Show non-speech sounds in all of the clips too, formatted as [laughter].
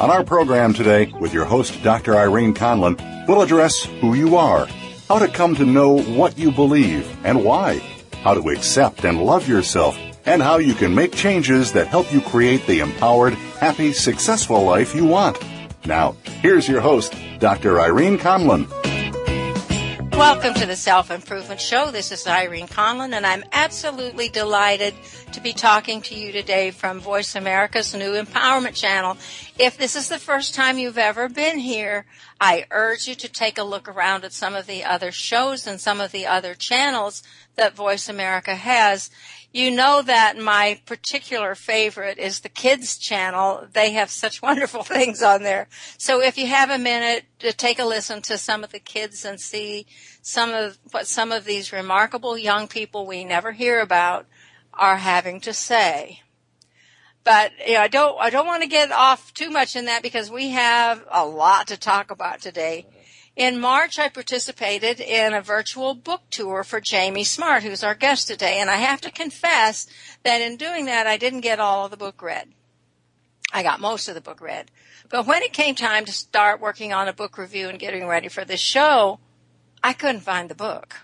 On our program today, with your host, Dr. Irene Conlon, we'll address who you are, how to come to know what you believe and why, how to accept and love yourself, and how you can make changes that help you create the empowered, happy, successful life you want. Now, here's your host, Dr. Irene Conlon. Welcome to the Self Improvement Show. This is Irene Conlon, and I'm absolutely delighted to be talking to you today from Voice America's new empowerment channel. If this is the first time you've ever been here, I urge you to take a look around at some of the other shows and some of the other channels that Voice America has. You know that my particular favorite is the kids channel. They have such [laughs] wonderful things on there. So if you have a minute to take a listen to some of the kids and see some of what some of these remarkable young people we never hear about are having to say. But you know, I don't I don't want to get off too much in that because we have a lot to talk about today. In March, I participated in a virtual book tour for Jamie Smart, who's our guest today. And I have to confess that in doing that, I didn't get all of the book read. I got most of the book read. But when it came time to start working on a book review and getting ready for the show, I couldn't find the book.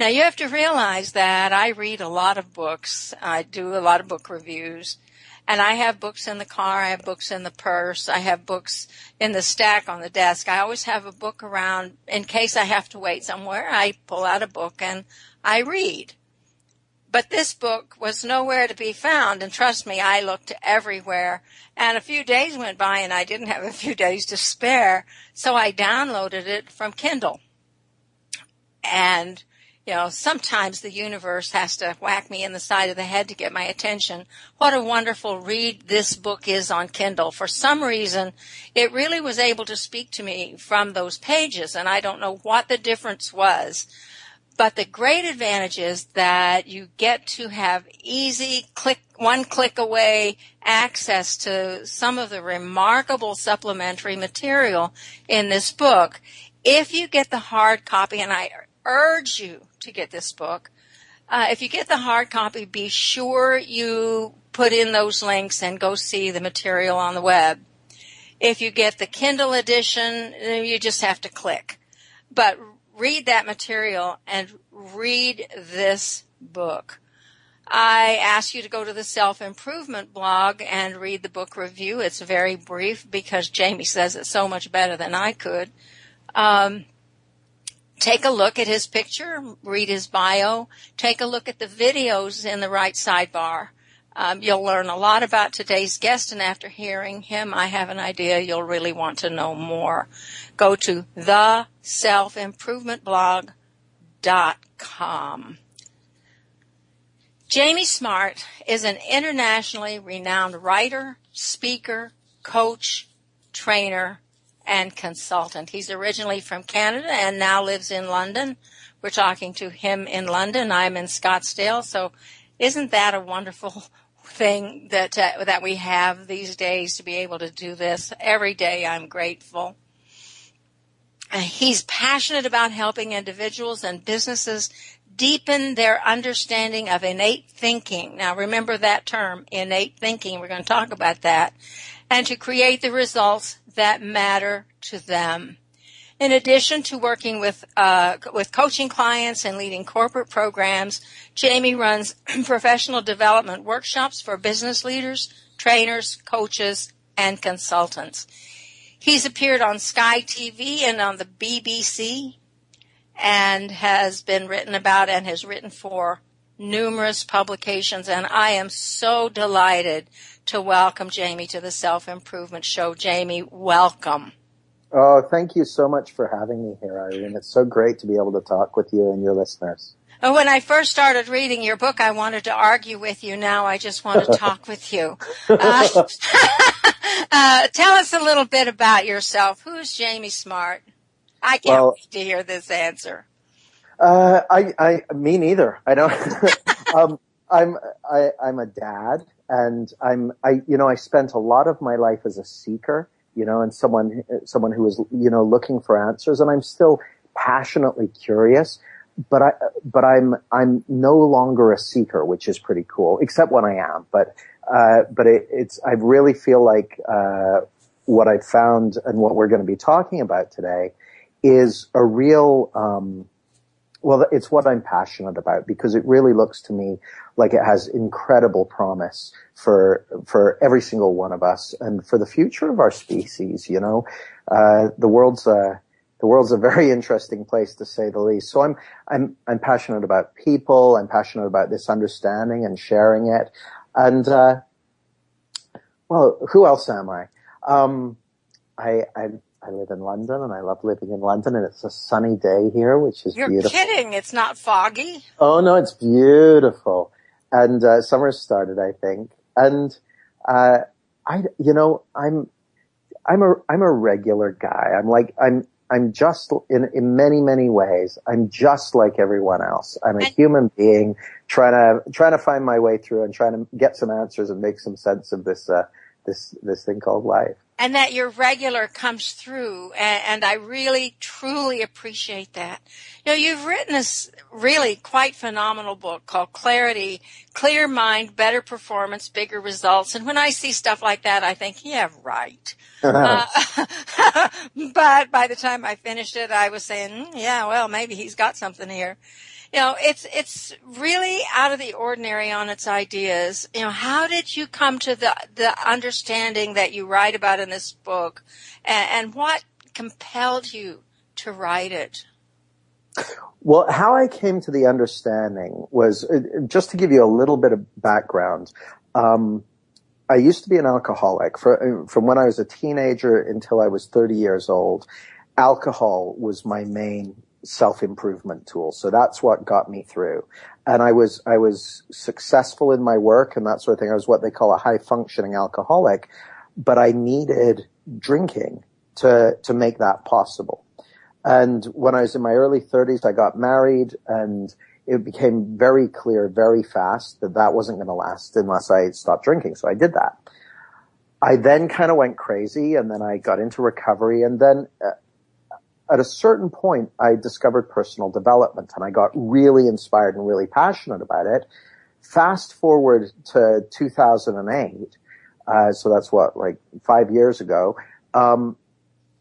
Now you have to realize that I read a lot of books. I do a lot of book reviews. And I have books in the car. I have books in the purse. I have books in the stack on the desk. I always have a book around in case I have to wait somewhere. I pull out a book and I read. But this book was nowhere to be found. And trust me, I looked everywhere. And a few days went by and I didn't have a few days to spare. So I downloaded it from Kindle. And you know, sometimes the universe has to whack me in the side of the head to get my attention. What a wonderful read this book is on Kindle. For some reason, it really was able to speak to me from those pages, and I don't know what the difference was. But the great advantage is that you get to have easy click, one click away access to some of the remarkable supplementary material in this book. If you get the hard copy, and I urge you to get this book. Uh, if you get the hard copy, be sure you put in those links and go see the material on the web. If you get the Kindle edition, you just have to click. But read that material and read this book. I ask you to go to the self improvement blog and read the book review. It's very brief because Jamie says it so much better than I could. Um, take a look at his picture, read his bio, take a look at the videos in the right sidebar. Um, you'll learn a lot about today's guest, and after hearing him, I have an idea you'll really want to know more. Go to theselfimprovementblog.com. Jamie Smart is an internationally renowned writer, speaker, coach, trainer, and consultant. He's originally from Canada and now lives in London. We're talking to him in London. I'm in Scottsdale. So isn't that a wonderful [laughs] thing that uh, that we have these days to be able to do this every day? I'm grateful. Uh, he's passionate about helping individuals and businesses deepen their understanding of innate thinking. Now remember that term, innate thinking. We're going to talk about that. And to create the results that matter to them. In addition to working with uh, with coaching clients and leading corporate programs, Jamie runs [clears throat] professional development workshops for business leaders, trainers, coaches, and consultants. He's appeared on Sky TV and on the BBC, and has been written about and has written for numerous publications, and I am so delighted to welcome Jamie to the Self Improvement Show. Jamie, welcome. Oh, thank you so much for having me here, Irene. It's so great to be able to talk with you and your listeners. When I first started reading your book, I wanted to argue with you. Now I just want to talk [laughs] with you. Uh, [laughs] uh, tell us a little bit about yourself. Who's Jamie Smart? I can't well, wait to hear this answer. Uh, I, I, me neither. I don't. [laughs] um, I'm, I, I'm a dad, and I'm, I, you know, I spent a lot of my life as a seeker, you know, and someone, someone who was, you know, looking for answers, and I'm still passionately curious but I, but I'm, I'm no longer a seeker, which is pretty cool, except when I am. But, uh, but it, it's, I really feel like, uh, what I found and what we're going to be talking about today is a real, um, well, it's what I'm passionate about because it really looks to me like it has incredible promise for, for every single one of us and for the future of our species, you know, uh, the world's, uh, the world's a very [laughs] interesting place to say the least. So I'm, I'm, I'm passionate about people. I'm passionate about this understanding and sharing it. And, uh, well, who else am I? Um, I, I, I live in London and I love living in London and it's a sunny day here, which is You're beautiful. You're kidding. It's not foggy. Oh no, it's beautiful. And, uh, summer's started, I think. And, uh, I, you know, I'm, I'm a, I'm a regular guy. I'm like, I'm, I'm just in, in many, many ways, I'm just like everyone else. I'm a human being trying to, trying to find my way through and trying to get some answers and make some sense of this, uh, this, this thing called life. And that your regular comes through and, and I really, truly appreciate that. You know, you've written this really quite phenomenal book called Clarity, Clear Mind, Better Performance, Bigger Results. And when I see stuff like that, I think, yeah, right. [laughs] uh, [laughs] but by the time I finished it, I was saying, mm, yeah, well, maybe he's got something here you know, it's it's really out of the ordinary on its ideas. You know, how did you come to the the understanding that you write about in this book, and, and what compelled you to write it? Well, how I came to the understanding was uh, just to give you a little bit of background. Um, I used to be an alcoholic for, uh, from when I was a teenager until I was 30 years old. Alcohol was my main self-improvement tool. So that's what got me through. And I was, I was successful in my work and that sort of thing. I was what they call a high functioning alcoholic, but I needed drinking to, to make that possible. And when I was in my early thirties, I got married and it became very clear very fast that that wasn't going to last unless I stopped drinking. So I did that. I then kind of went crazy and then I got into recovery and then uh, at a certain point, I discovered personal development and I got really inspired and really passionate about it. Fast forward to 2008. Uh, so that's what, like five years ago. Um,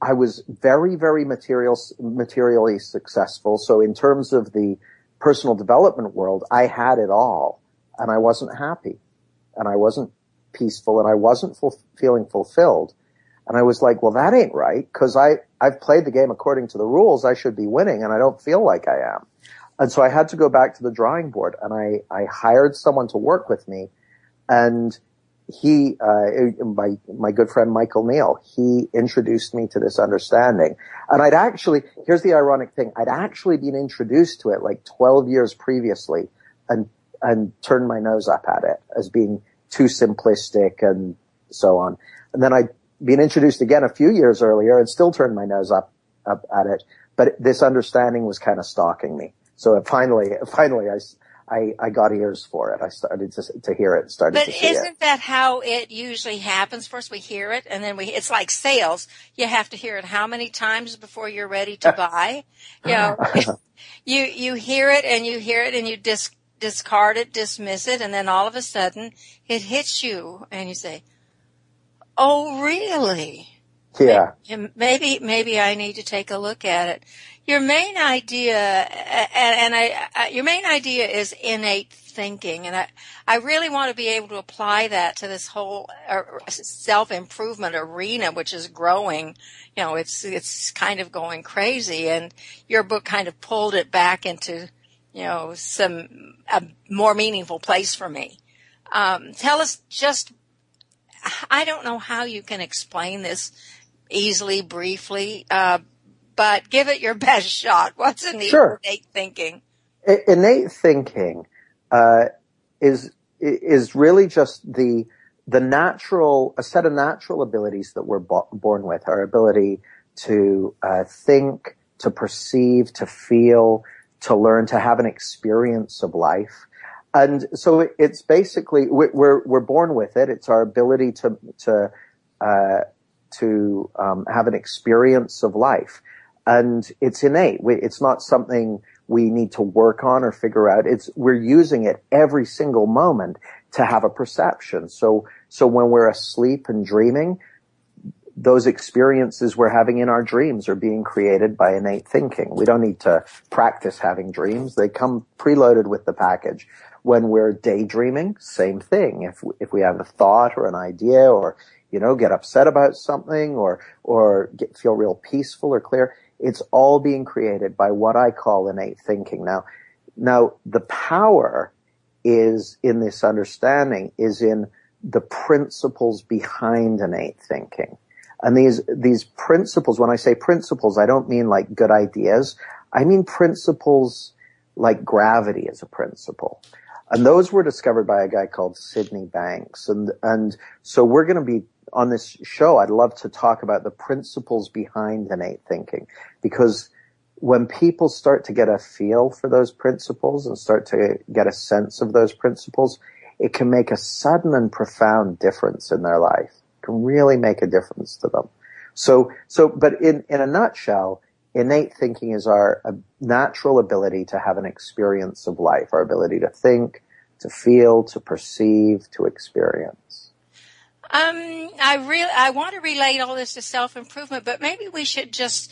I was very, very material, materially successful. So in terms of the personal development world, I had it all and I wasn't happy and I wasn't peaceful and I wasn't ful- feeling fulfilled. And I was like, well, that ain't right because I, I've played the game according to the rules. I should be winning and I don't feel like I am. And so I had to go back to the drawing board and I, I hired someone to work with me and he, uh, my, my good friend Michael Neill, he introduced me to this understanding. And I'd actually, here's the ironic thing, I'd actually been introduced to it like 12 years previously and, and turned my nose up at it as being too simplistic and so on. And then I been introduced again a few years earlier and still turned my nose up, up at it. But this understanding was kind of stalking me. So finally, finally, I, I, I got ears for it. I started to, to hear it, started but to see it. Isn't that how it usually happens? First we hear it and then we, it's like sales. You have to hear it how many times before you're ready to buy? You know, [laughs] you, you hear it and you hear it and you dis, discard it, dismiss it, and then all of a sudden it hits you and you say, Oh, really? Yeah. Maybe, maybe I need to take a look at it. Your main idea, and, and I, your main idea is innate thinking, and I, I really want to be able to apply that to this whole uh, self-improvement arena, which is growing. You know, it's, it's kind of going crazy, and your book kind of pulled it back into you know, some, a more meaningful place for me. Um, tell us just, I don't know how you can explain this easily, briefly, uh, but give it your [laughs] best shot. What's innate, sure. innate thinking? Innate thinking, uh, is, is really just the, the natural, a set of natural abilities that we're bo- born with, our ability to uh, think, to perceive, to feel, to learn, to have an experience of life. And so it's basically, we're, we're born with it. It's our ability to, to, uh, to um, have an experience of life. And it's innate. It's not something we need to work on or figure out. It's, we're using it every single moment to have a perception. So, so when we're asleep and dreaming, those experiences we're having in our dreams are being created by innate thinking. We don't need to practice having dreams. They come preloaded with the package. When we're daydreaming, same thing. If, if we have a thought or an idea or, you know, get upset about something or, or get, feel real peaceful or clear, it's all being created by what I call innate thinking. Now, now the power is in this understanding is in the principles behind innate thinking. And these, these principles, when I say principles, I don't mean like good ideas. I mean principles like gravity as a principle. And those were discovered by a guy called Sydney Banks. And, and so we're going to be on this show. I'd love to talk about the principles behind innate thinking because when people start to get a feel for those principles and start to get a sense of those principles, it can make a sudden and profound difference in their life. It can really make a difference to them. So, so, but in, in a nutshell, innate thinking is our uh, natural ability to have an experience of life, our ability to think, to feel, to perceive, to experience. Um, I really, I want to relate all this to self-improvement, but maybe we should just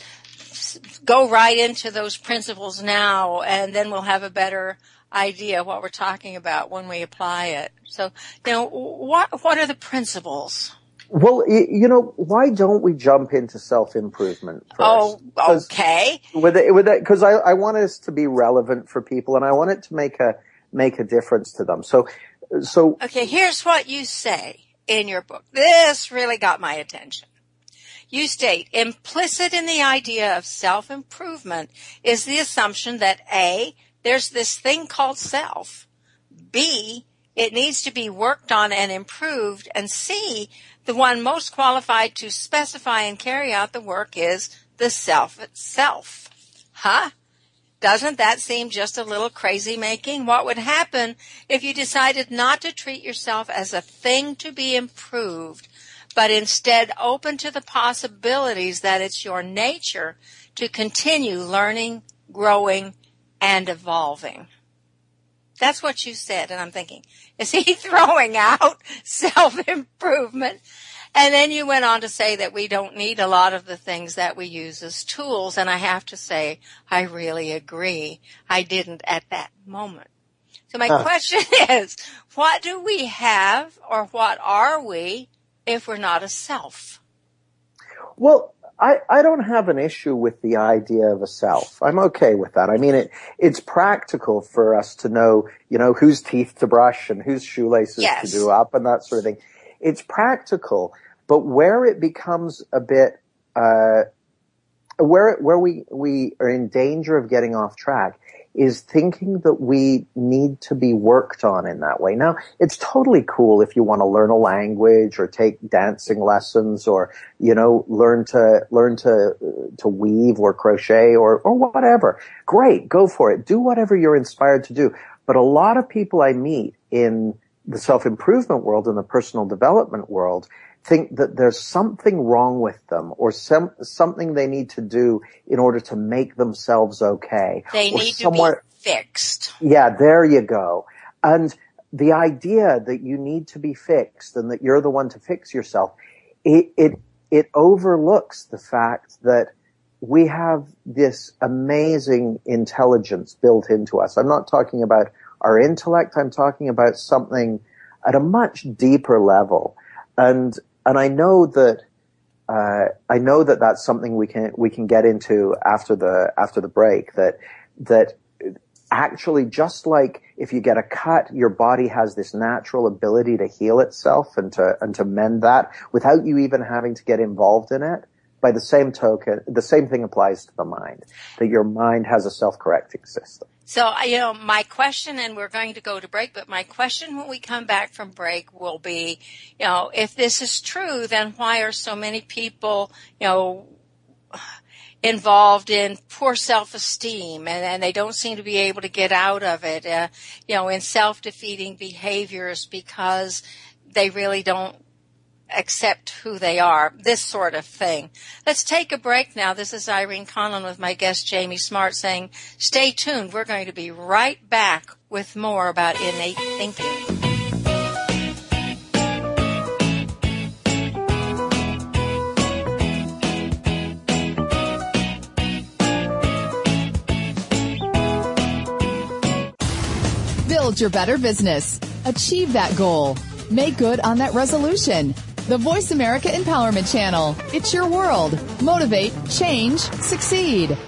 go right into those principles now and then we'll have a better idea what we're talking about when we apply it. So, you know, what, what are the principles? Well, you know, why don't we jump into self-improvement first? Oh, okay. With it, with it, cause I, I want this to be relevant for people and I want it to make a, make a difference to them. So, so. Okay, here's what you say in your book. This really got my attention. You state, implicit in the idea of self-improvement is the assumption that A, there's this thing called self. B, it needs to be worked on and improved. And C, the one most qualified to specify and carry out the work is the self itself. Huh? Doesn't that seem just a little crazy making? What would happen if you decided not to treat yourself as a thing to be improved, but instead open to the possibilities that it's your nature to continue learning, growing, and evolving. That's what you said, and I'm thinking, is he [laughs] throwing out [laughs] self-improvement? And then you went on to say that we don't need a lot of the things that we use as tools, and I have to say, I really agree. I didn't at that moment. So my huh. question [laughs] is, what do we have or what are we if we're not a self? Well, I, I don't have an issue with the idea of a self. I'm okay with that. I mean, it, it's practical for us to know, you know, whose teeth to brush and whose shoelaces yes. to do up and that sort of thing. It's practical, but where it becomes a bit, uh, where, where we, we are in danger of getting off track is thinking that we need to be worked on in that way. Now, it's totally cool if you want to learn a language or take dancing lessons or, you know, learn to, learn to, to weave or crochet or, or whatever. Great. Go for it. Do whatever you're inspired to do. But a lot of people I meet in the self-improvement world and the personal development world think that there's something wrong with them or some, something they need to do in order to make themselves okay. They need to be fixed. Yeah, there you go. And the idea that you need to be fixed and that you're the one to fix yourself, it, it, it overlooks the fact that we have this amazing intelligence built into us. I'm not talking about our intellect. I'm talking about something at a much deeper level. And and I know that uh, I know that that's something we can we can get into after the after the break. That that actually just like if you get a cut, your body has this natural ability to heal itself and to, and to mend that without you even having to get involved in it. By the same token, the same thing applies to the mind, that your mind has a self-correcting system. So, you know, my question, and we're going to go to break, but my question when we come back from break will be, you know, if this is true, then why are so many people, you know, involved in poor self-esteem and, and, they don't seem to be able to get out of it, uh, you know, in self-defeating behaviors because they really don't accept who they are, this sort of thing. Let's take a break now. This is Irene Conlon with my guest Jamie Smart saying, stay tuned. We're going to be right back with more about innate thinking. Build your better business. Achieve that goal. Make good on that resolution. The Voice America Empowerment Channel. It's your world. Motivate, change, succeed.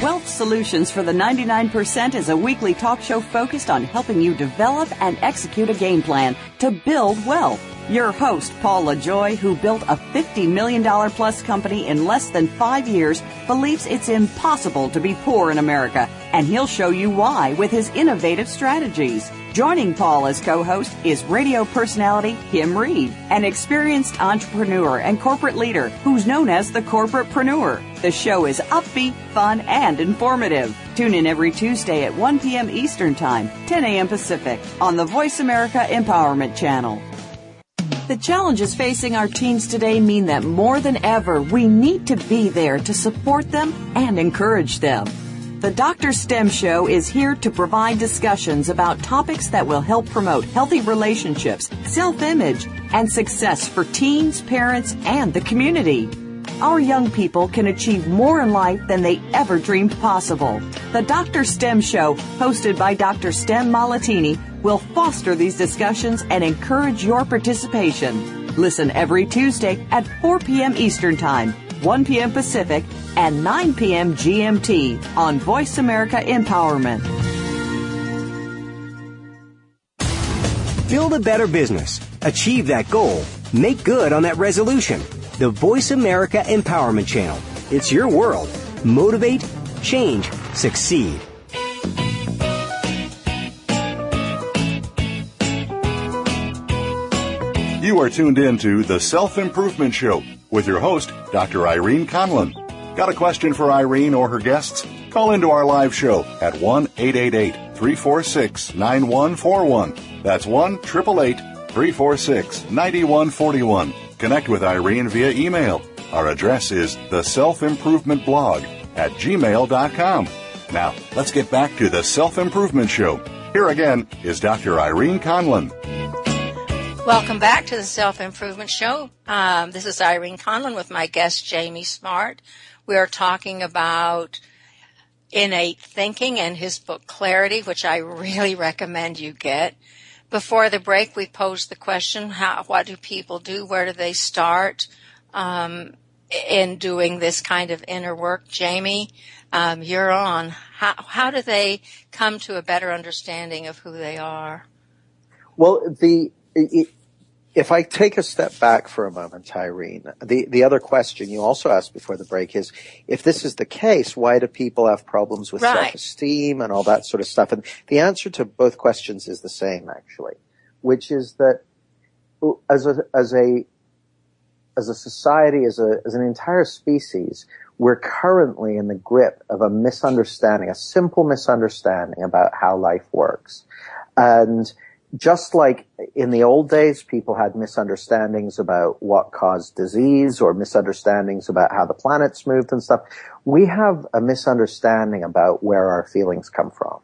Wealth Solutions for the 99% is a weekly talk show focused on helping you develop and execute a game plan to build wealth. Your host, Paul LaJoy, who built a $50 million plus company in less than five years, believes it's impossible to be poor in America, and he'll show you why with his innovative strategies. Joining Paul as co-host is radio personality Kim Reed, an experienced entrepreneur and corporate leader who's known as the corporatepreneur. The show is upbeat, fun, and informative. Tune in every Tuesday at 1 p.m. Eastern Time, 10 a.m. Pacific on the Voice America Empowerment Channel. The challenges facing our teens today mean that more than ever, we need to be there to support them and encourage them. The Dr. STEM Show is here to provide discussions about topics that will help promote healthy relationships, self-image, and success for teens, parents, and the community. Our young people can achieve more in life than they ever dreamed possible. The Dr. STEM Show, hosted by Dr. STEM Malatini, will foster these discussions and encourage your participation. Listen every Tuesday at 4 p.m. Eastern Time, 1 p.m. Pacific, and 9 p.m. GMT on Voice America Empowerment. Build a better business. Achieve that goal. Make good on that resolution. The Voice America Empowerment Channel. It's your world. Motivate, change, succeed. You are tuned in to The Self Improvement Show with your host, Dr. Irene Conlon. Got a question for Irene or her guests? Call into our live show at 1 888 346 9141. That's 1 888 346 9141. Connect with Irene via email. Our address is the self improvement blog at gmail.com. Now, let's get back to the Self Improvement Show. Here again is Dr. Irene Conlon. Welcome back to the Self Improvement Show. Um, this is Irene Conlon with my guest Jamie Smart. We are talking about innate thinking and his book Clarity, which I really recommend you get. Before the break, we posed the question: How? What do people do? Where do they start um, in doing this kind of inner work? Jamie, um, you're on. How, how do they come to a better understanding of who they are? Well, the if I take a step back for a moment, Irene, the, the other question you also asked before the break is, if this is the case, why do people have problems with right. self-esteem and all that sort of stuff? And the answer to both questions is the same, actually, which is that as a, as a, as a society, as a, as an entire species, we're currently in the grip of a misunderstanding, a simple misunderstanding about how life works. And just like in the old days, people had misunderstandings about what caused disease or misunderstandings about how the planets moved and stuff, we have a misunderstanding about where our feelings come from.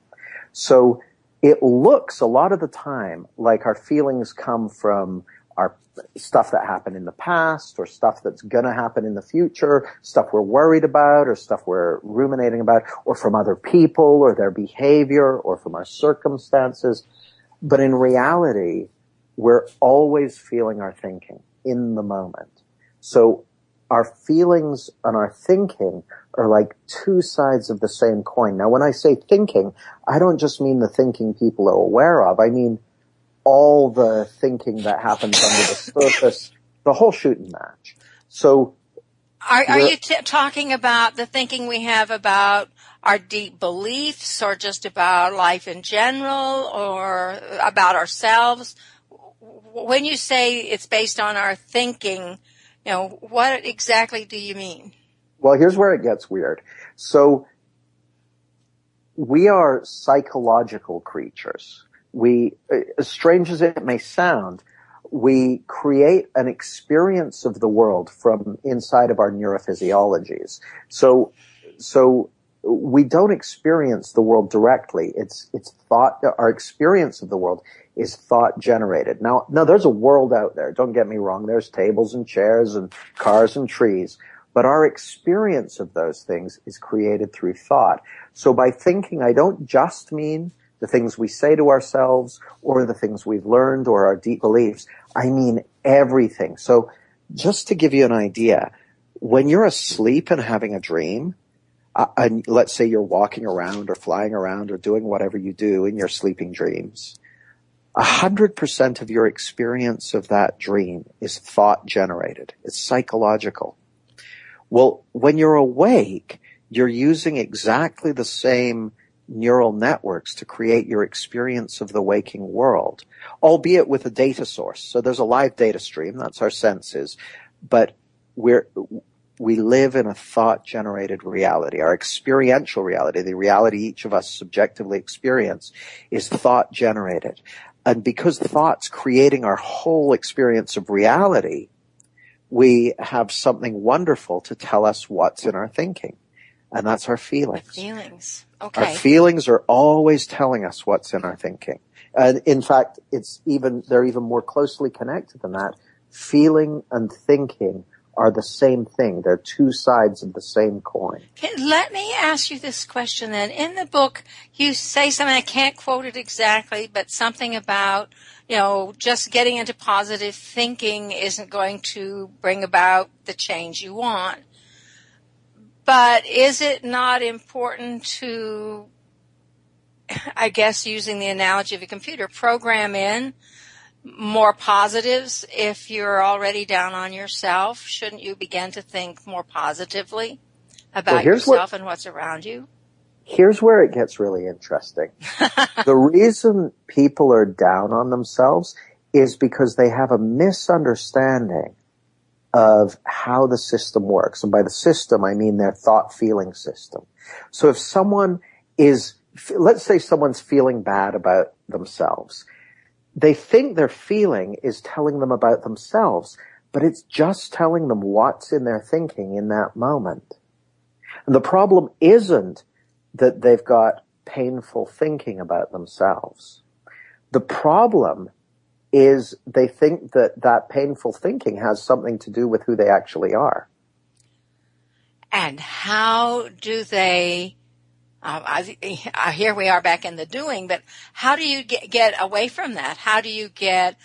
So it looks a lot of the time like our feelings come from our stuff that happened in the past or stuff that's gonna happen in the future, stuff we're worried about or stuff we're ruminating about or from other people or their behavior or from our circumstances. But in reality, we're always feeling our thinking in the moment. So our feelings and our thinking are like two sides of the same coin. Now, when I say thinking, I don't just mean the thinking people are aware of. I mean all the thinking that happens under the surface, the whole shooting match. So, are, are you t- talking about the thinking we have about our deep beliefs, or just about life in general, or about ourselves? When you say it's based on our thinking, you know, what exactly do you mean? Well, here's where it gets weird. So we are psychological creatures. We, as strange as it may sound, we create an experience of the world from inside of our neurophysiologies. So, so we don't experience the world directly. It's, it's thought, our experience of the world is thought generated. Now, now there's a world out there. Don't get me wrong. There's tables and chairs and cars and trees. But our experience of those things is created through thought. So by thinking, I don't just mean the things we say to ourselves or the things we've learned or our deep beliefs. I mean everything. So just to give you an idea, when you're asleep and having a dream, uh, and let's say you're walking around or flying around or doing whatever you do in your sleeping dreams, a hundred percent of your experience of that dream is thought generated. It's psychological. Well, when you're awake, you're using exactly the same neural networks to create your experience of the waking world, albeit with a data source. So there's a live data stream. That's our senses, but we're, we live in a thought generated reality. Our experiential reality, the reality each of us subjectively experience is thought generated. And because thought's creating our whole experience of reality, we have something wonderful to tell us what's in our thinking. And that's our feelings. Feelings. Okay. Our feelings are always telling us what's in our thinking. And in fact, it's even, they're even more closely connected than that. Feeling and thinking are the same thing. They're two sides of the same coin. let me ask you this question then. In the book, you say something, I can't quote it exactly, but something about, you know, just getting into positive thinking isn't going to bring about the change you want. But is it not important to, I guess using the analogy of a computer, program in more positives if you're already down on yourself? Shouldn't you begin to think more positively about well, yourself what, and what's around you? Here's where it gets really interesting. [laughs] the reason people are down on themselves is because they have a misunderstanding of how the system works. And by the system, I mean their thought feeling system. So if someone is, let's say someone's feeling bad about themselves they think their feeling is telling them about themselves, but it's just telling them what's in their thinking in that moment. And the problem isn't that they've got painful thinking about themselves. The problem is they think that that painful thinking has something to do with who they actually are. And how do they [laughs] uh, I, here we are back in the doing, but how do you get, get away from that? How do you get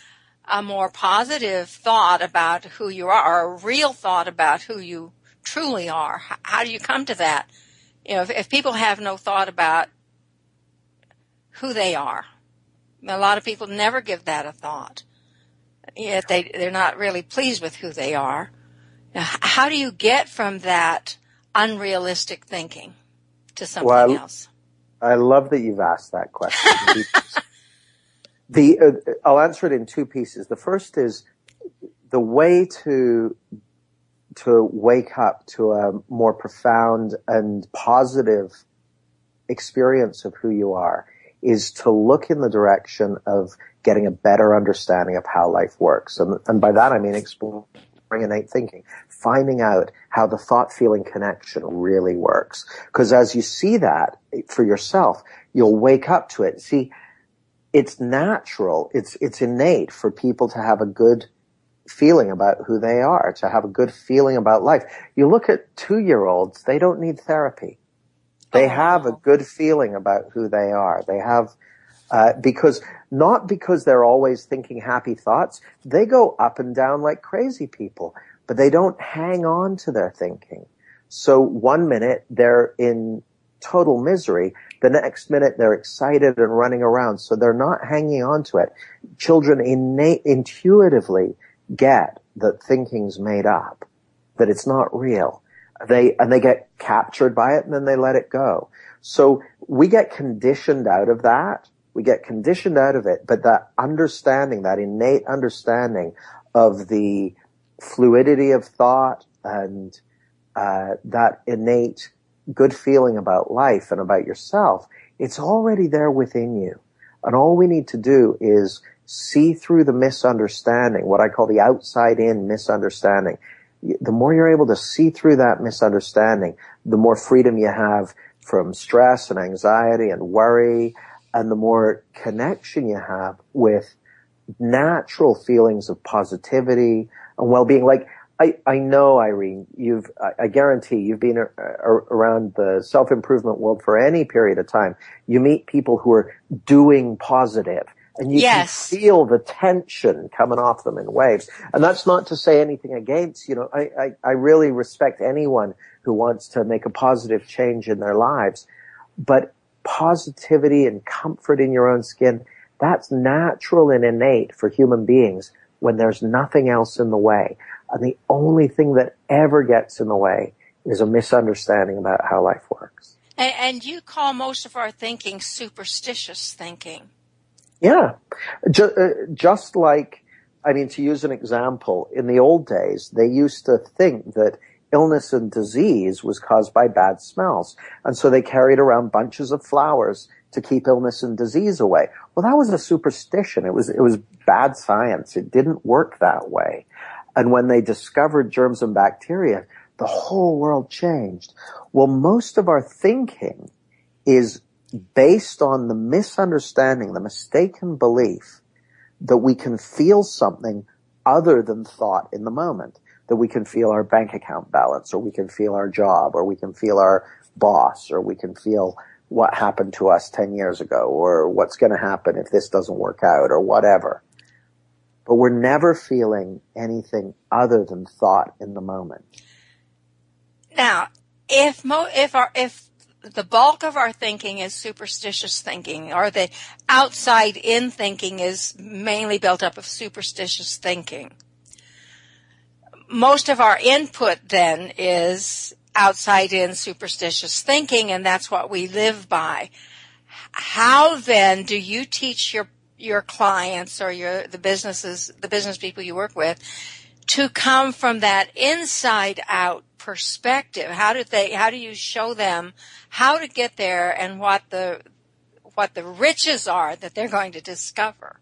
a more positive thought about who you are or a real thought about who you truly are? How do you come to that? You know, if, if people have no thought about who they are, a lot of people never give that a thought. Yet they, they're not really pleased with who they are. Now, how do you get from that unrealistic thinking? To something well, else? I love that you've asked that question. [laughs] the uh, I'll answer it in two pieces. The first is the way to to wake up to a more profound and positive experience of who you are is to look in the direction of getting a better understanding of how life works. And, and by that I mean exploring innate thinking finding out how the thought feeling connection really works. Cause as you see that for yourself, you'll wake up to it. See, it's natural. It's, it's innate for people to have a good feeling about who they are, to have a good feeling about life. You look at two year olds, they don't need therapy. They oh, have a good feeling about who they are. They have, uh, because not because they're always thinking happy thoughts. They go up and down like crazy people but they don't hang on to their thinking. So one minute they're in total misery. The next minute they're excited and running around. So they're not hanging on to it. Children innate, intuitively get that thinking's made up, that it's not real. They, and they get captured by it and then they let it go. So we get conditioned out of that. We get conditioned out of it, but that understanding, that innate understanding of the fluidity of thought and uh, that innate good feeling about life and about yourself, it's already there within you. And all we need to do is see through the misunderstanding, what I call the outside in misunderstanding. The more you're able to see through that misunderstanding, the more freedom you have from stress and anxiety and worry, and the more connection you have with natural feelings of positivity and well-being. Like, I, I know, Irene, you've, I, I guarantee you've been a, a, around the self-improvement world for any period of time. You meet people who are doing positive and you yes. can feel the tension coming off them in waves. And that's not to say anything against, you know, I, I, I really respect anyone who wants to make a positive change in their lives. But positivity and comfort in your own skin, that's natural and innate for human beings when there's nothing else in the way. And the only thing that ever gets in the way is a misunderstanding about how life works. And, and you call most of our thinking superstitious thinking. Yeah. Just, uh, just like, I mean, to use an example, in the old days, they used to think that illness and disease was caused by bad smells. And so they carried around bunches of flowers to keep illness and disease away. Well, that was a superstition. It was, it was bad science. It didn't work that way. And when they discovered germs and bacteria, the whole world changed. Well, most of our thinking is based on the misunderstanding, the mistaken belief that we can feel something other than thought in the moment. That we can feel our bank account balance, or we can feel our job, or we can feel our boss, or we can feel what happened to us 10 years ago, or what's going to happen if this doesn't work out, or whatever. But we're never feeling anything other than thought in the moment. Now, if mo- if our if the bulk of our thinking is superstitious thinking, or the outside in thinking is mainly built up of superstitious thinking. Most of our input then is outside in superstitious thinking, and that's what we live by. How then do you teach your your clients or your the businesses the business people you work with to come from that inside out perspective? How do they how do you show them how to get there and what the what the riches are that they're going to discover?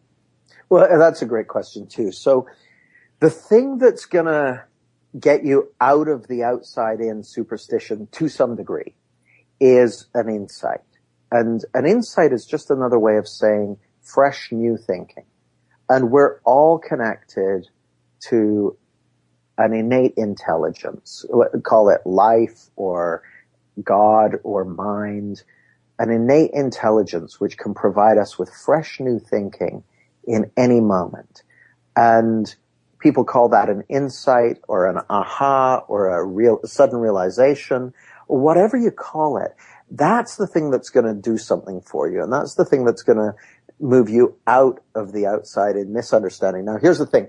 Well that's a great question too. So the thing that's going to get you out of the outside in superstition to some degree is an insight and an insight is just another way of saying fresh new thinking. And we're all connected to an innate intelligence. Call it life or God or mind. An innate intelligence which can provide us with fresh new thinking in any moment. And people call that an insight or an aha or a real sudden realization or whatever you call it. That's the thing that's going to do something for you. And that's the thing that's going to move you out of the outside in misunderstanding. Now, here's the thing.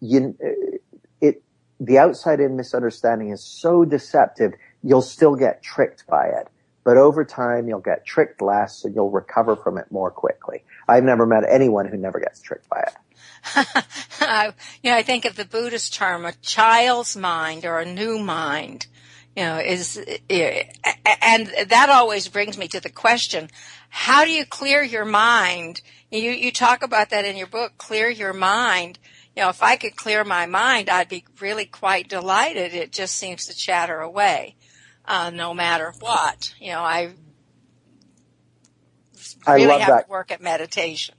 You, uh, it, the outside in misunderstanding is so deceptive, you'll still get tricked by it. But over time, you'll get tricked less and you'll recover from it more quickly. I've never met anyone who never gets tricked by it. [laughs] you know, I think of the Buddhist term, a child's mind or a new mind, you know, is, and that always brings me to the question, how do you clear your mind? You, you talk about that in your book, clear your mind. You know, if I could clear my mind, I'd be really quite delighted. It just seems to chatter away, uh, no matter what. You know, I really I love have that. to work at meditation.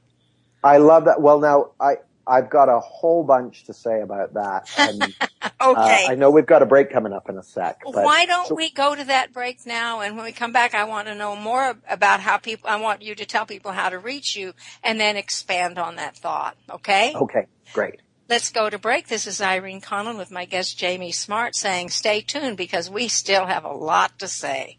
I love that. Well, now I, I've got a whole bunch to say about that. And, [laughs] okay. Uh, I know we've got a break coming up in a sec. But, Why don't so, we go to that break now? And when we come back, I want to know more about how people, I want you to tell people how to reach you and then expand on that thought. Okay? Okay, great. Let's go to break. This is Irene Conlon with my guest Jamie Smart saying stay tuned because we still have a lot to say.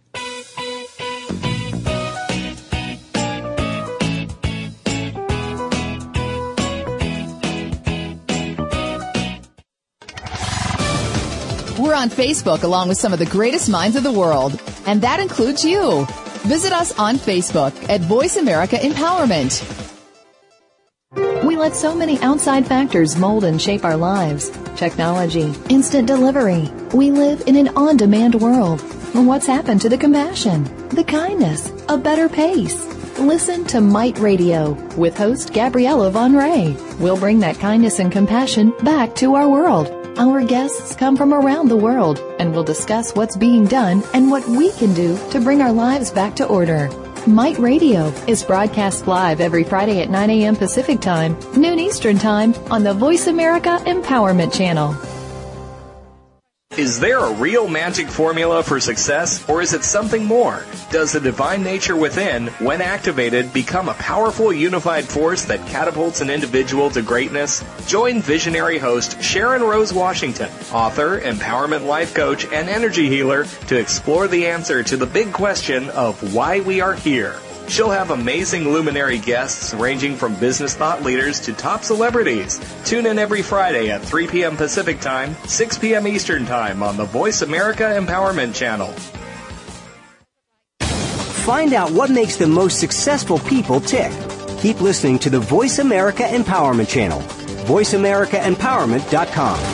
We're on Facebook along with some of the greatest minds of the world, and that includes you. Visit us on Facebook at Voice America Empowerment. We let so many outside factors mold and shape our lives. Technology, instant delivery. We live in an on-demand world. What's happened to the compassion, the kindness, a better pace? Listen to Might Radio with host Gabriella Von Ray. We'll bring that kindness and compassion back to our world. Our guests come from around the world and we'll discuss what's being done and what we can do to bring our lives back to order. Might Radio is broadcast live every Friday at 9 a.m. Pacific Time, noon Eastern Time on the Voice America Empowerment Channel. Is there a real magic formula for success, or is it something more? Does the divine nature within, when activated, become a powerful unified force that catapults an individual to greatness? Join visionary host Sharon Rose Washington, author, empowerment life coach, and energy healer to explore the answer to the big question of why we are here. She'll have amazing luminary guests ranging from business thought leaders to top celebrities. Tune in every Friday at 3 p.m. Pacific Time, 6 p.m. Eastern Time on the Voice America Empowerment Channel. Find out what makes the most successful people tick. Keep listening to the Voice America Empowerment Channel. VoiceAmericaEmpowerment.com.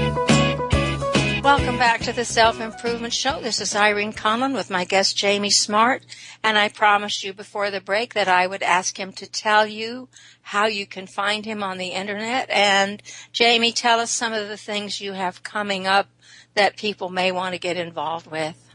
Welcome back to the Self Improvement Show. This is Irene Conlon with my guest Jamie Smart, and I promised you before the break that I would ask him to tell you how you can find him on the internet. And Jamie, tell us some of the things you have coming up that people may want to get involved with.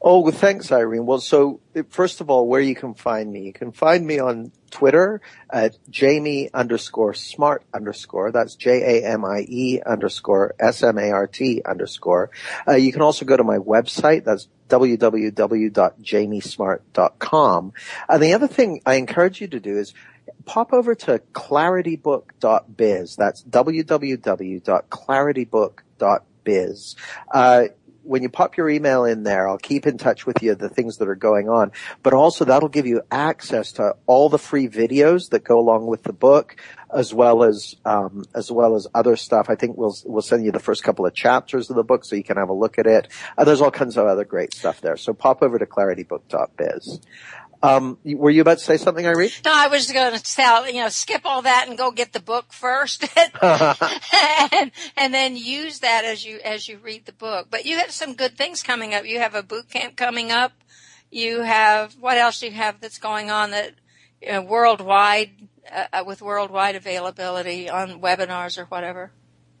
Oh, thanks, Irene. Well, so first of all, where you can find me, you can find me on Twitter at Jamie underscore smart underscore. That's J-A-M-I-E underscore S-M-A-R-T underscore. Uh, you can also go to my website. That's www.jamiesmart.com. And the other thing I encourage you to do is pop over to claritybook.biz. That's www.claritybook.biz. Uh, when you pop your email in there, I'll keep in touch with you the things that are going on, but also that'll give you access to all the free videos that go along with the book, as well as um, as well as other stuff. I think we'll we'll send you the first couple of chapters of the book so you can have a look at it. Uh, there's all kinds of other great stuff there. So pop over to claritybook.biz. Um, were you about to say something, Irene? No, I was going to tell, you know, skip all that and go get the book first [laughs] and, and then use that as you, as you read the book. But you have some good things coming up. You have a boot camp coming up. You have, what else do you have that's going on that you know, worldwide, uh, with worldwide availability on webinars or whatever?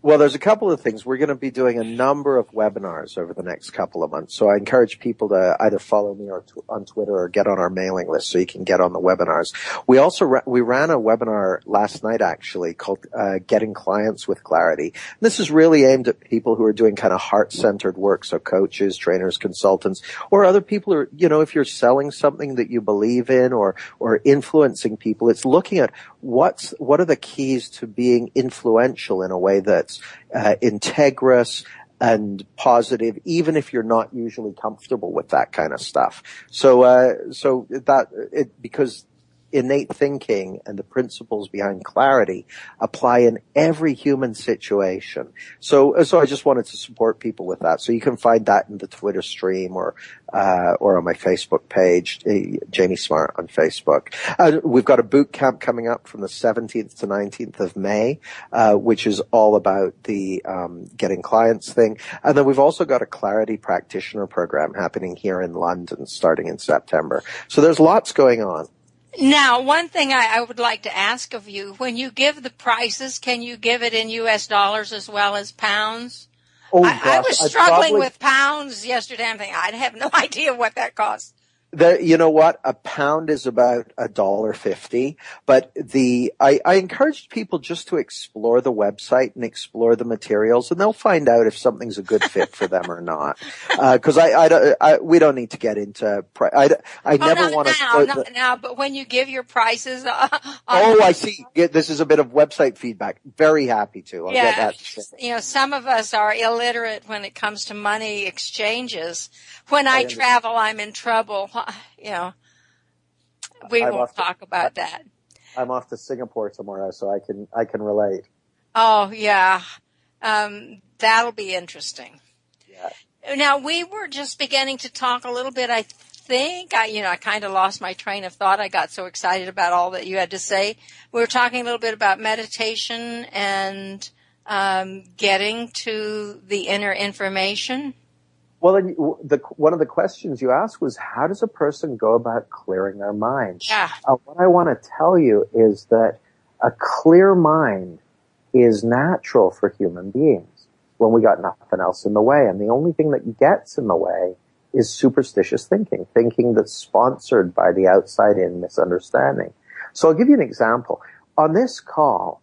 Well, there's a couple of things. We're going to be doing a number of webinars over the next couple of months. So I encourage people to either follow me on Twitter or get on our mailing list so you can get on the webinars. We also ra- we ran a webinar last night actually called uh, Getting Clients with Clarity. This is really aimed at people who are doing kind of heart-centered work, so coaches, trainers, consultants, or other people who are, you know, if you're selling something that you believe in or or influencing people, it's looking at what's what are the keys to being influential in a way that's uh, integrous and positive, even if you're not usually comfortable with that kind of stuff. So, uh, so that it because innate thinking and the principles behind clarity apply in every human situation. So, so I just wanted to support people with that. So you can find that in the Twitter stream or, uh, or on my Facebook page, Jamie Smart on Facebook. Uh, we've got a boot camp coming up from the 17th to 19th of May, uh, which is all about the um, getting clients thing. And then we've also got a clarity practitioner program happening here in London starting in September. So there's lots going on. Now, one thing I, I, would like to ask of you, when you give the prices, can you give it in U.S. dollars as well as pounds? Oh, I, gosh, I was struggling probably, with pounds yesterday. I'm thinking, I have no [laughs] idea what that costs the, you know what? A pound is about a dollar fifty. But the, I, I encourage people just to explore the website and explore the materials and they'll find out if something's a good fit for them or not. [laughs] Uh, cause I, I, I, we don't need to get into, pri- I, I oh, never want to. Now, no, now, but when you give your prices, uh, [laughs] oh, I see. This is a bit of website feedback. Very happy to. I'll yeah. You know, some of us are illiterate when it comes to money exchanges. When I, I travel, I'm in trouble you know, we I'm won't talk to, about that. I'm off to Singapore tomorrow, so I can I can relate. Oh yeah, um, that'll be interesting. Yeah. Now we were just beginning to talk a little bit. I think I, you know, I kind of lost my train of thought. I got so excited about all that you had to say. We were talking a little bit about meditation and um, getting to the inner information. Well, the, one of the questions you asked was, how does a person go about clearing their mind? Yeah. Uh, what I want to tell you is that a clear mind is natural for human beings when we got nothing else in the way. And the only thing that gets in the way is superstitious thinking, thinking that's sponsored by the outside in misunderstanding. So I'll give you an example. On this call,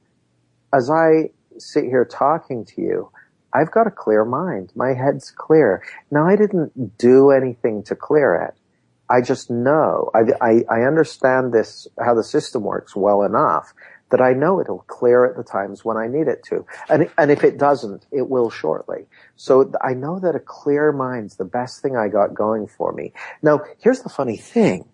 as I sit here talking to you, I've got a clear mind. My head's clear. Now I didn't do anything to clear it. I just know. I, I, I understand this, how the system works well enough that I know it'll clear at the times when I need it to. And, and if it doesn't, it will shortly. So I know that a clear mind's the best thing I got going for me. Now, here's the funny thing.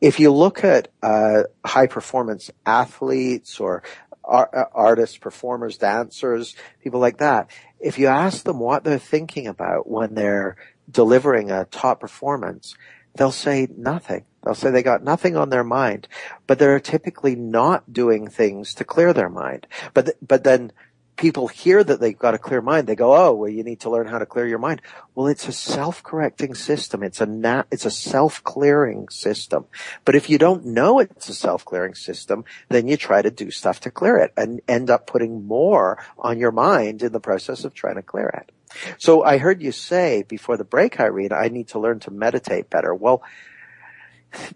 If you look at uh, high performance athletes or artists, performers, dancers, people like that, if you ask them what they're thinking about when they're delivering a top performance, they'll say nothing. They'll say they got nothing on their mind, but they're typically not doing things to clear their mind. But, th- but then people hear that they've got a clear mind, they go, oh, well, you need to learn how to clear your mind. Well, it's a self-correcting system. It's a nat- it's a self-clearing system. But if you don't know it's a self-clearing system, then you try to do stuff to clear it and end up putting more on your mind in the process of trying to clear it. So I heard you say before the break, Irene, I need to learn to meditate better. Well,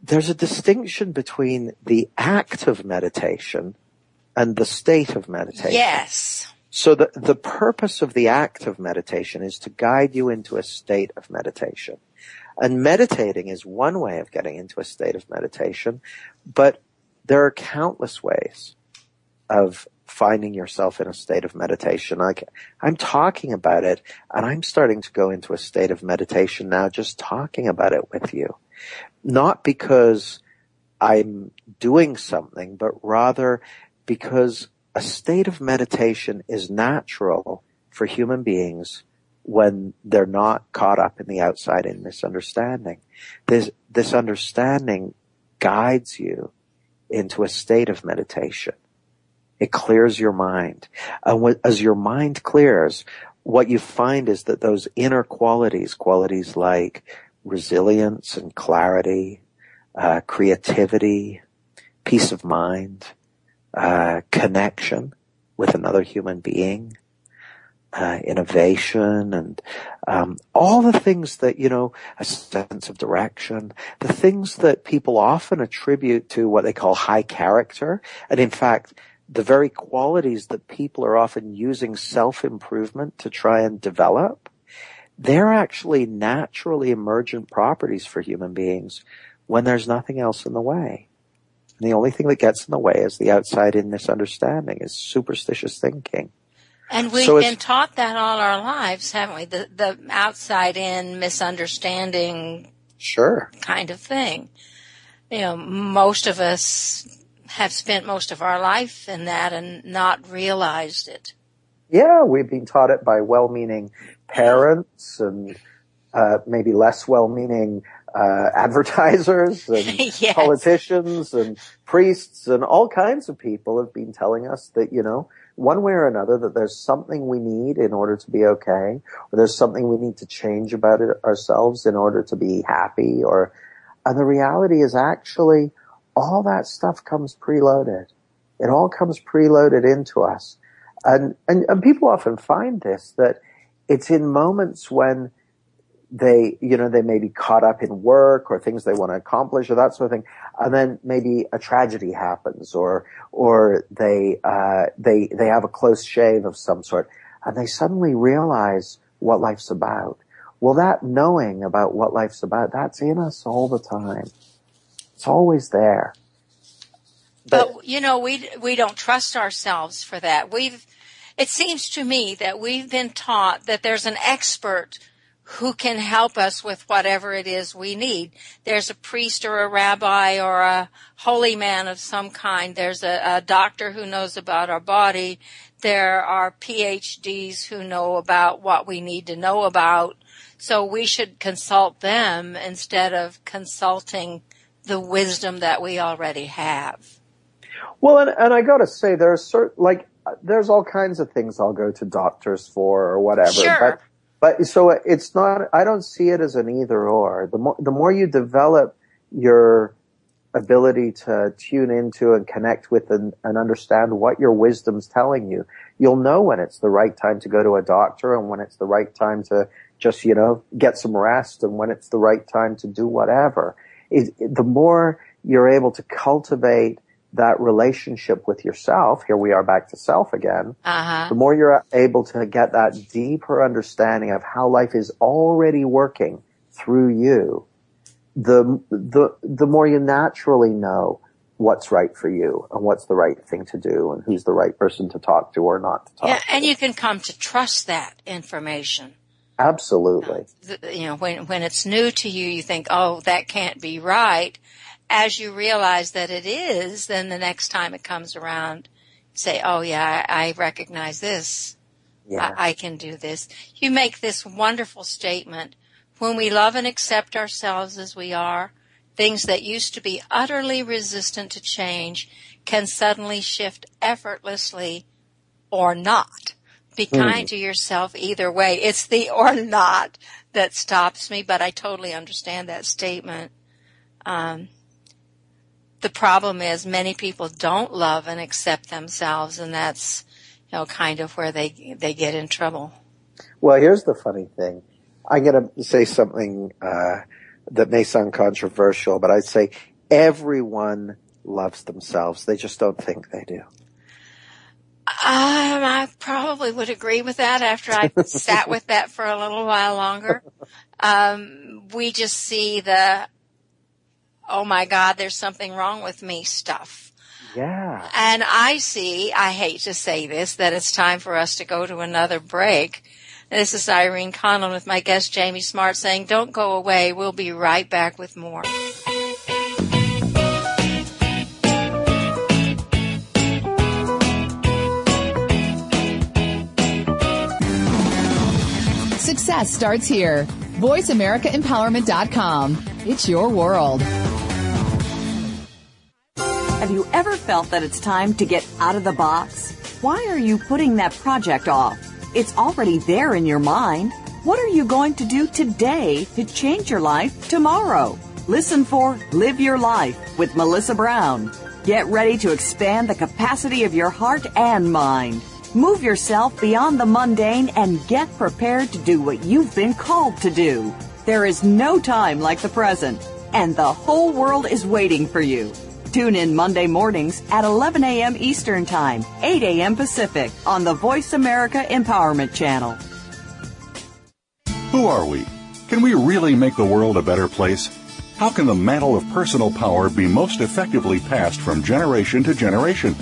there's a distinction between the act of meditation and the state of meditation. Yes. So the, the purpose of the act of meditation is to guide you into a state of meditation. And meditating is one way of getting into a state of meditation, but there are countless ways of finding yourself in a state of meditation. I, I'm talking about it and I'm starting to go into a state of meditation now just talking about it with you. Not because I'm doing something, but rather because a state of meditation is natural for human beings when they're not caught up in the outside in misunderstanding. This, this understanding guides you into a state of meditation. It clears your mind. And as your mind clears, what you find is that those inner qualities, qualities like resilience and clarity, uh, creativity, peace of mind, uh, connection with another human being, uh, innovation, and um, all the things that you know, a sense of direction, the things that people often attribute to what they call high character, and in fact, the very qualities that people are often using self-improvement to try and develop, they're actually naturally emergent properties for human beings when there's nothing else in the way. And the only thing that gets in the way is the outside in misunderstanding, is superstitious thinking. And we've so been taught that all our lives, haven't we? The, the outside in misunderstanding sure. kind of thing. you know, most of us have spent most of our life in that and not realized it. Yeah, we've been taught it by well-meaning parents and uh, maybe less well-meaning uh, advertisers [laughs] and yes. politicians and priests and all kinds of people have been telling us that you know one way or another that there's something we need in order to be okay or there's something we need to change about it ourselves in order to be happy or and the reality is actually all that stuff comes preloaded it all comes preloaded into us and, and, and people often find this, that it's in moments when they, you know, they may be caught up in work or things they want to accomplish or that sort of thing. And then maybe a tragedy happens or, or they, uh, they, they have a close shave of some sort and they suddenly realize what life's about. Well, that knowing about what life's about, that's in us all the time. It's always there. But, but you know, we we don't trust ourselves for that. We've it seems to me that we've been taught that there's an expert who can help us with whatever it is we need. There's a priest or a rabbi or a holy man of some kind. There's a, a doctor who knows about our body. There are PhDs who know about what we need to know about. So we should consult them instead of consulting the wisdom that we already have. Well, and, and I got to say, there are certain like there's all kinds of things I'll go to doctors for or whatever. Sure. But, but so it's not. I don't see it as an either or. The more the more you develop your ability to tune into and connect with and, and understand what your wisdom's telling you, you'll know when it's the right time to go to a doctor and when it's the right time to just you know get some rest and when it's the right time to do whatever. It, the more you're able to cultivate that relationship with yourself, here we are back to self again, uh-huh. the more you're able to get that deeper understanding of how life is already working through you, the, the, the more you naturally know what's right for you and what's the right thing to do and who's the right person to talk to or not to talk yeah, to. and you can come to trust that information. Absolutely. You know, when, when it's new to you, you think, oh, that can't be right as you realize that it is, then the next time it comes around, say, oh yeah, I, I recognize this. Yeah. I, I can do this. You make this wonderful statement. When we love and accept ourselves as we are, things that used to be utterly resistant to change can suddenly shift effortlessly or not. Be mm. kind to yourself either way. It's the or not that stops me, but I totally understand that statement. Um, the problem is many people don't love and accept themselves and that's you know kind of where they they get in trouble. Well here's the funny thing. I'm going to say something uh, that may sound controversial but i'd say everyone loves themselves. They just don't think they do. Um, I probably would agree with that after I sat with that for a little while longer. [laughs] Um, we just see the oh my God, there's something wrong with me stuff. Yeah. And I see, I hate to say this, that it's time for us to go to another break. This is Irene Conlon with my guest Jamie Smart saying, don't go away. We'll be right back with more. Success starts here. VoiceAmericaEmpowerment.com. It's your world. Have you ever felt that it's time to get out of the box? Why are you putting that project off? It's already there in your mind. What are you going to do today to change your life tomorrow? Listen for Live Your Life with Melissa Brown. Get ready to expand the capacity of your heart and mind. Move yourself beyond the mundane and get prepared to do what you've been called to do. There is no time like the present, and the whole world is waiting for you. Tune in Monday mornings at 11 a.m. Eastern Time, 8 a.m. Pacific on the Voice America Empowerment Channel. Who are we? Can we really make the world a better place? How can the mantle of personal power be most effectively passed from generation to generation?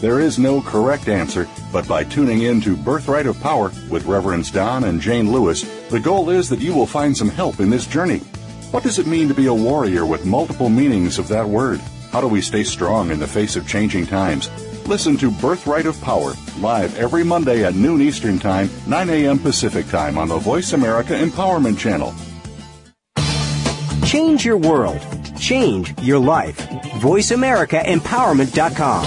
There is no correct answer, but by tuning in to Birthright of Power with Reverends Don and Jane Lewis, the goal is that you will find some help in this journey. What does it mean to be a warrior with multiple meanings of that word? How do we stay strong in the face of changing times? Listen to Birthright of Power live every Monday at noon Eastern Time, 9 a.m. Pacific Time on the Voice America Empowerment Channel. Change your world. Change your life. VoiceAmericaEmpowerment.com.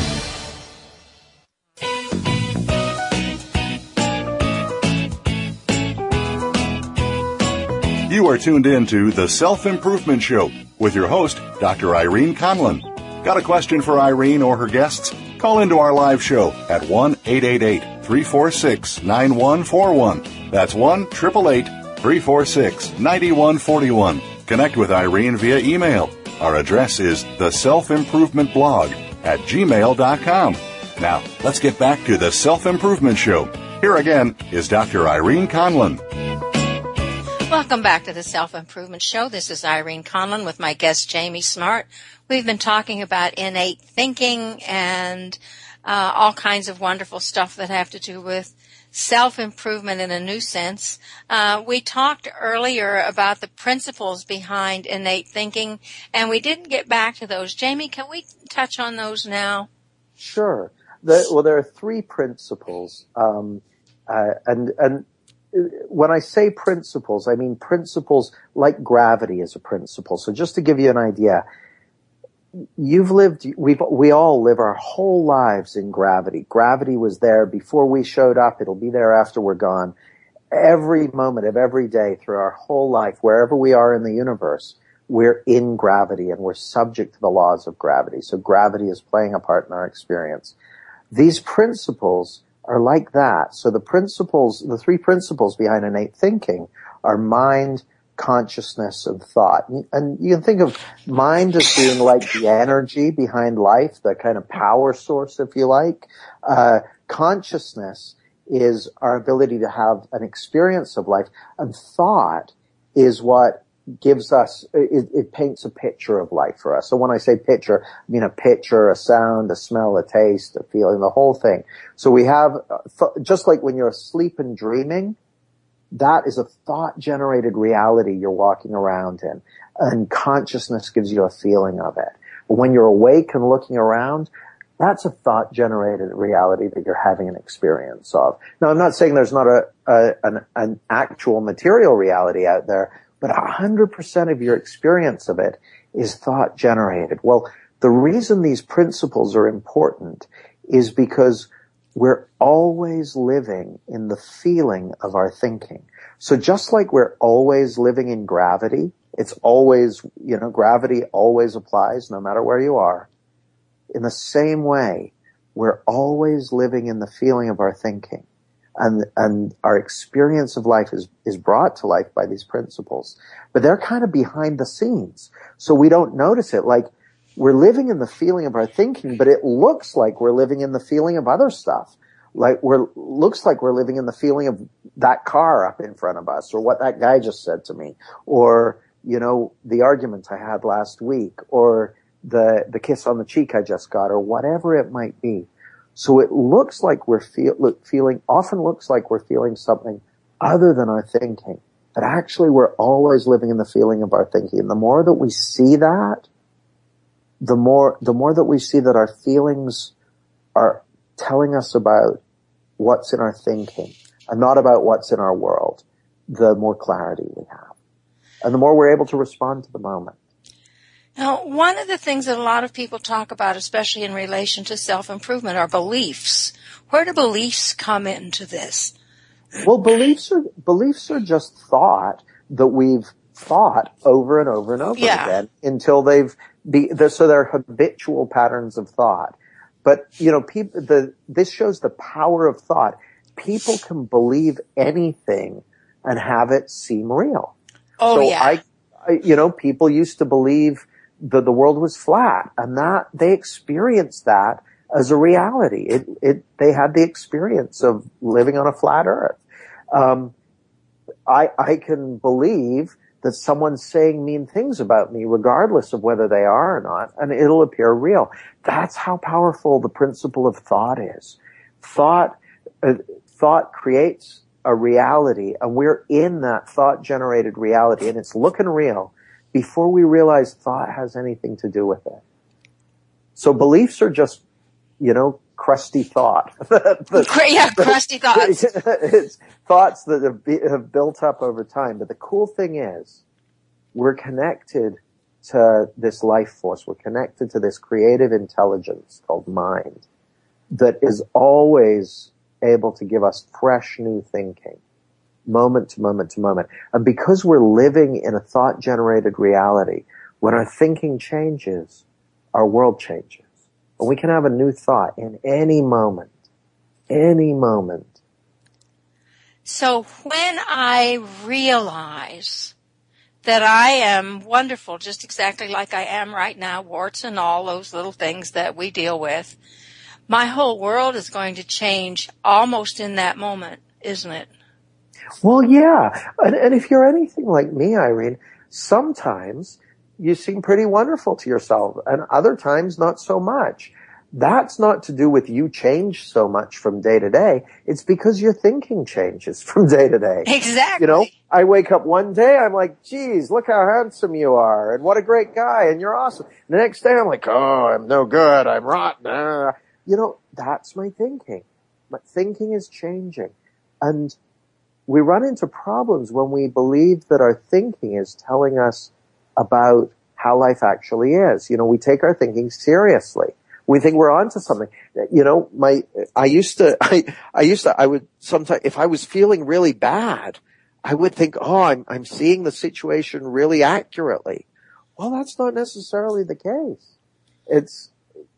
You are tuned in to The Self Improvement Show with your host, Dr. Irene Conlon. Got a question for Irene or her guests? Call into our live show at 1 888 346 9141. That's 1 888 346 9141. Connect with Irene via email. Our address is the self improvement blog at gmail.com. Now, let's get back to the Self Improvement Show. Here again is Dr. Irene Conlon. Welcome back to the Self Improvement Show. This is Irene Conlon with my guest Jamie Smart. We've been talking about innate thinking and uh, all kinds of wonderful stuff that have to do with self improvement in a new sense. Uh, we talked earlier about the principles behind innate thinking, and we didn't get back to those. Jamie, can we touch on those now? Sure. The, well, there are three principles, um, uh, and and when I say principles, I mean principles like gravity is a principle. So just to give you an idea, you've lived, we've, we all live our whole lives in gravity. Gravity was there before we showed up. It'll be there after we're gone. Every moment of every day through our whole life, wherever we are in the universe, we're in gravity and we're subject to the laws of gravity. So gravity is playing a part in our experience. These principles are like that. So the principles, the three principles behind innate thinking are mind, consciousness, and thought. And you can think of mind as being like the energy behind life, the kind of power source, if you like. Uh, consciousness is our ability to have an experience of life, and thought is what gives us, it, it, paints a picture of life for us. So when I say picture, I mean a picture, a sound, a smell, a taste, a feeling, the whole thing. So we have, uh, just like when you're asleep and dreaming, that is a thought generated reality you're walking around in. And consciousness gives you a feeling of it. When you're awake and looking around, that's a thought generated reality that you're having an experience of. Now I'm not saying there's not a, a an, an actual material reality out there, but 100% of your experience of it is thought generated. Well, the reason these principles are important is because we're always living in the feeling of our thinking. So just like we're always living in gravity, it's always, you know, gravity always applies no matter where you are. In the same way, we're always living in the feeling of our thinking and and our experience of life is is brought to life by these principles but they're kind of behind the scenes so we don't notice it like we're living in the feeling of our thinking but it looks like we're living in the feeling of other stuff like we're looks like we're living in the feeling of that car up in front of us or what that guy just said to me or you know the argument i had last week or the the kiss on the cheek i just got or whatever it might be so it looks like we're feel, look, feeling, often looks like we're feeling something other than our thinking. But actually we're always living in the feeling of our thinking. The more that we see that, the more, the more that we see that our feelings are telling us about what's in our thinking and not about what's in our world, the more clarity we have. And the more we're able to respond to the moment. Now, one of the things that a lot of people talk about, especially in relation to self-improvement, are beliefs. Where do beliefs come into this? Well, beliefs are, beliefs are just thought that we've thought over and over and over yeah. again until they've be, so they're habitual patterns of thought. But, you know, people, the, this shows the power of thought. People can believe anything and have it seem real. Oh, so yeah. I, I, you know, people used to believe that the world was flat and that they experienced that as a reality. It, it, they had the experience of living on a flat earth. Um, I, I can believe that someone's saying mean things about me regardless of whether they are or not, and it'll appear real. That's how powerful the principle of thought is. Thought, uh, thought creates a reality and we're in that thought generated reality and it's looking real before we realize thought has anything to do with it. So beliefs are just, you know, crusty thought. [laughs] yeah, crusty thoughts. [laughs] it's thoughts that have, be, have built up over time. But the cool thing is, we're connected to this life force. We're connected to this creative intelligence called mind that is always able to give us fresh new thinking, moment to moment to moment. And because we're living in a thought generated reality, when our thinking changes, our world changes. And we can have a new thought in any moment, any moment. So when I realize that I am wonderful, just exactly like I am right now, warts and all those little things that we deal with, my whole world is going to change almost in that moment, isn't it? Well, yeah. And, and if you're anything like me, Irene, sometimes you seem pretty wonderful to yourself and other times not so much. That's not to do with you change so much from day to day. It's because your thinking changes [laughs] from day to day. Exactly. You know, I wake up one day, I'm like, geez, look how handsome you are and what a great guy and you're awesome. The next day I'm like, oh, I'm no good. I'm rotten. Uh, you know, that's my thinking. My thinking is changing. And we run into problems when we believe that our thinking is telling us about how life actually is. You know, we take our thinking seriously. We think we're onto something. You know, my, I used to, [laughs] I, I used to, I would sometimes, if I was feeling really bad, I would think, oh, I'm, I'm seeing the situation really accurately. Well, that's not necessarily the case. It's,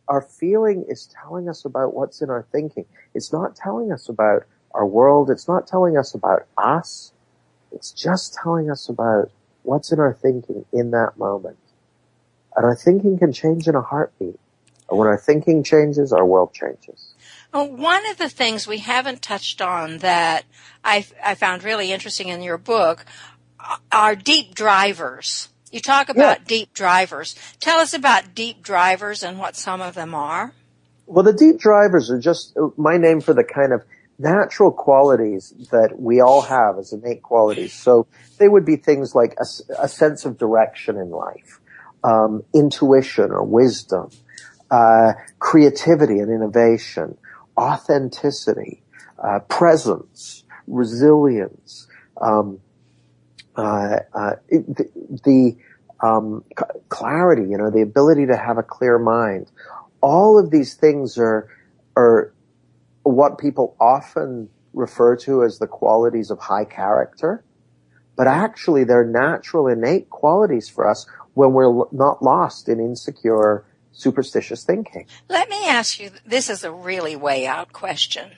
our feeling is telling us about what's in our thinking. It's not telling us about our world. It's not telling us about us. It's just telling us about what's in our thinking in that moment. And our thinking can change in a heartbeat. And when our thinking changes, our world changes. Well, one of the things we haven't touched on that I, I found really interesting in your book uh, are deep drivers. You talk about yeah. deep drivers. Tell us about deep drivers and what some of them are. Well, the deep drivers are just uh, my name for the kind of natural qualities that we all have as innate qualities. So they would be things like a, a sense of direction in life, um, intuition or wisdom, uh, creativity and innovation, authenticity, uh, presence, resilience, um, uh, uh the, the um, clarity, you know, the ability to have a clear mind. All of these things are are what people often refer to as the qualities of high character, but actually they're natural, innate qualities for us when we're not lost in insecure, superstitious thinking. Let me ask you, this is a really way out question.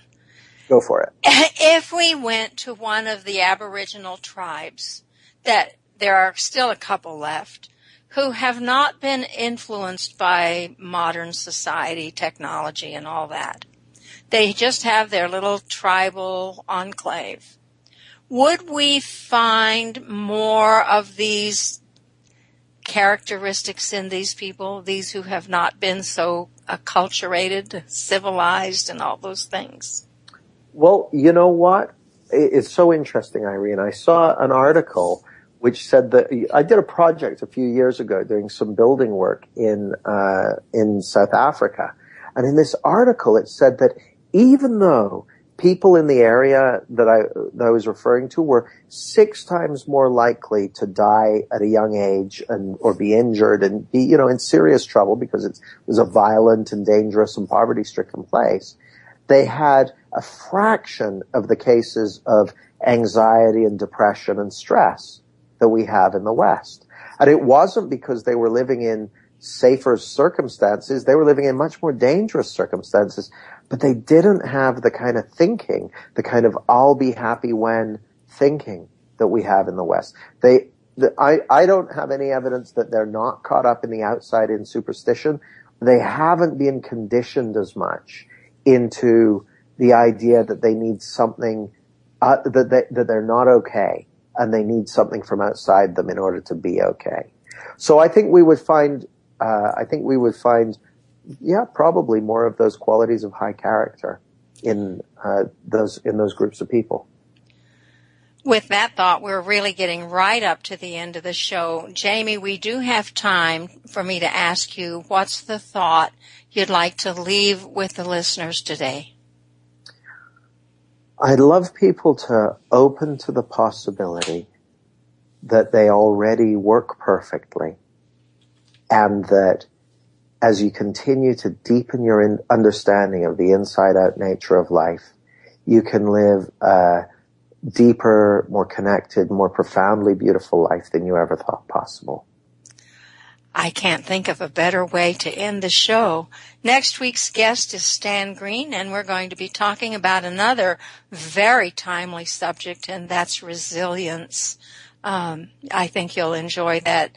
Go for it. [laughs] If we went to one of the Aboriginal tribes that there are still a couple left who have not been influenced by modern society, technology, and all that. They just have their little tribal enclave. Would we find more of these characteristics in these people, these who have not been so acculturated, civilized, and all those things? Well, you know what? It's so interesting, Irene. I saw an article which said that I did a project a few years ago doing some building work in uh, in South Africa, and in this article it said that even though people in the area that I that I was referring to were six times more likely to die at a young age and or be injured and be you know in serious trouble because it was a violent and dangerous and poverty stricken place, they had a fraction of the cases of anxiety and depression and stress that we have in the West. And it wasn't because they were living in safer circumstances. They were living in much more dangerous circumstances, but they didn't have the kind of thinking, the kind of I'll be happy when thinking that we have in the West. They, the, I, I don't have any evidence that they're not caught up in the outside in superstition. They haven't been conditioned as much into the idea that they need something, uh, that, they, that they're not okay and they need something from outside them in order to be okay. So I think we would find, uh, I think we would find, yeah, probably more of those qualities of high character in uh, those in those groups of people. With that thought, we're really getting right up to the end of the show. Jamie, we do have time for me to ask you what's the thought you'd like to leave with the listeners today? I'd love people to open to the possibility that they already work perfectly and that as you continue to deepen your understanding of the inside out nature of life, you can live a deeper, more connected, more profoundly beautiful life than you ever thought possible. I can't think of a better way to end the show. Next week's guest is Stan Green, and we're going to be talking about another very timely subject, and that's resilience. Um, I think you'll enjoy that.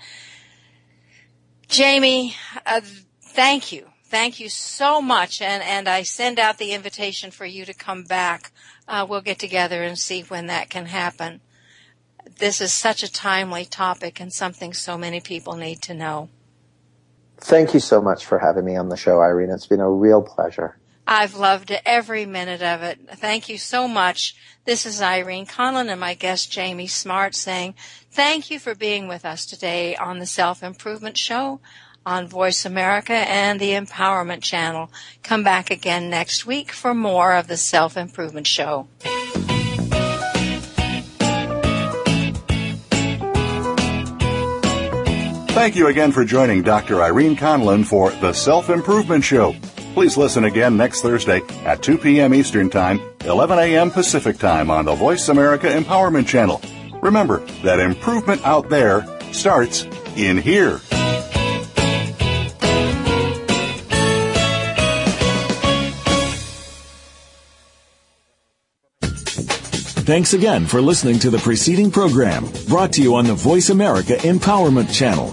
Jamie, uh, thank you. Thank you so much. And, and I send out the invitation for you to come back. Uh, we'll get together and see when that can happen. This is such a timely topic and something so many people need to know. Thank you so much for having me on the show, Irene. It's been a real pleasure. I've loved every minute of it. Thank you so much. This is Irene Conlon and my guest Jamie Smart saying thank you for being with us today on the Self Improvement Show on Voice America and the Empowerment Channel. Come back again next week for more of the Self Improvement Show. Thank you again for joining Dr. Irene Conlon for the Self Improvement Show. Please listen again next Thursday at 2 p.m. Eastern Time, 11 a.m. Pacific Time on the Voice America Empowerment Channel. Remember that improvement out there starts in here. Thanks again for listening to the preceding program brought to you on the Voice America Empowerment Channel.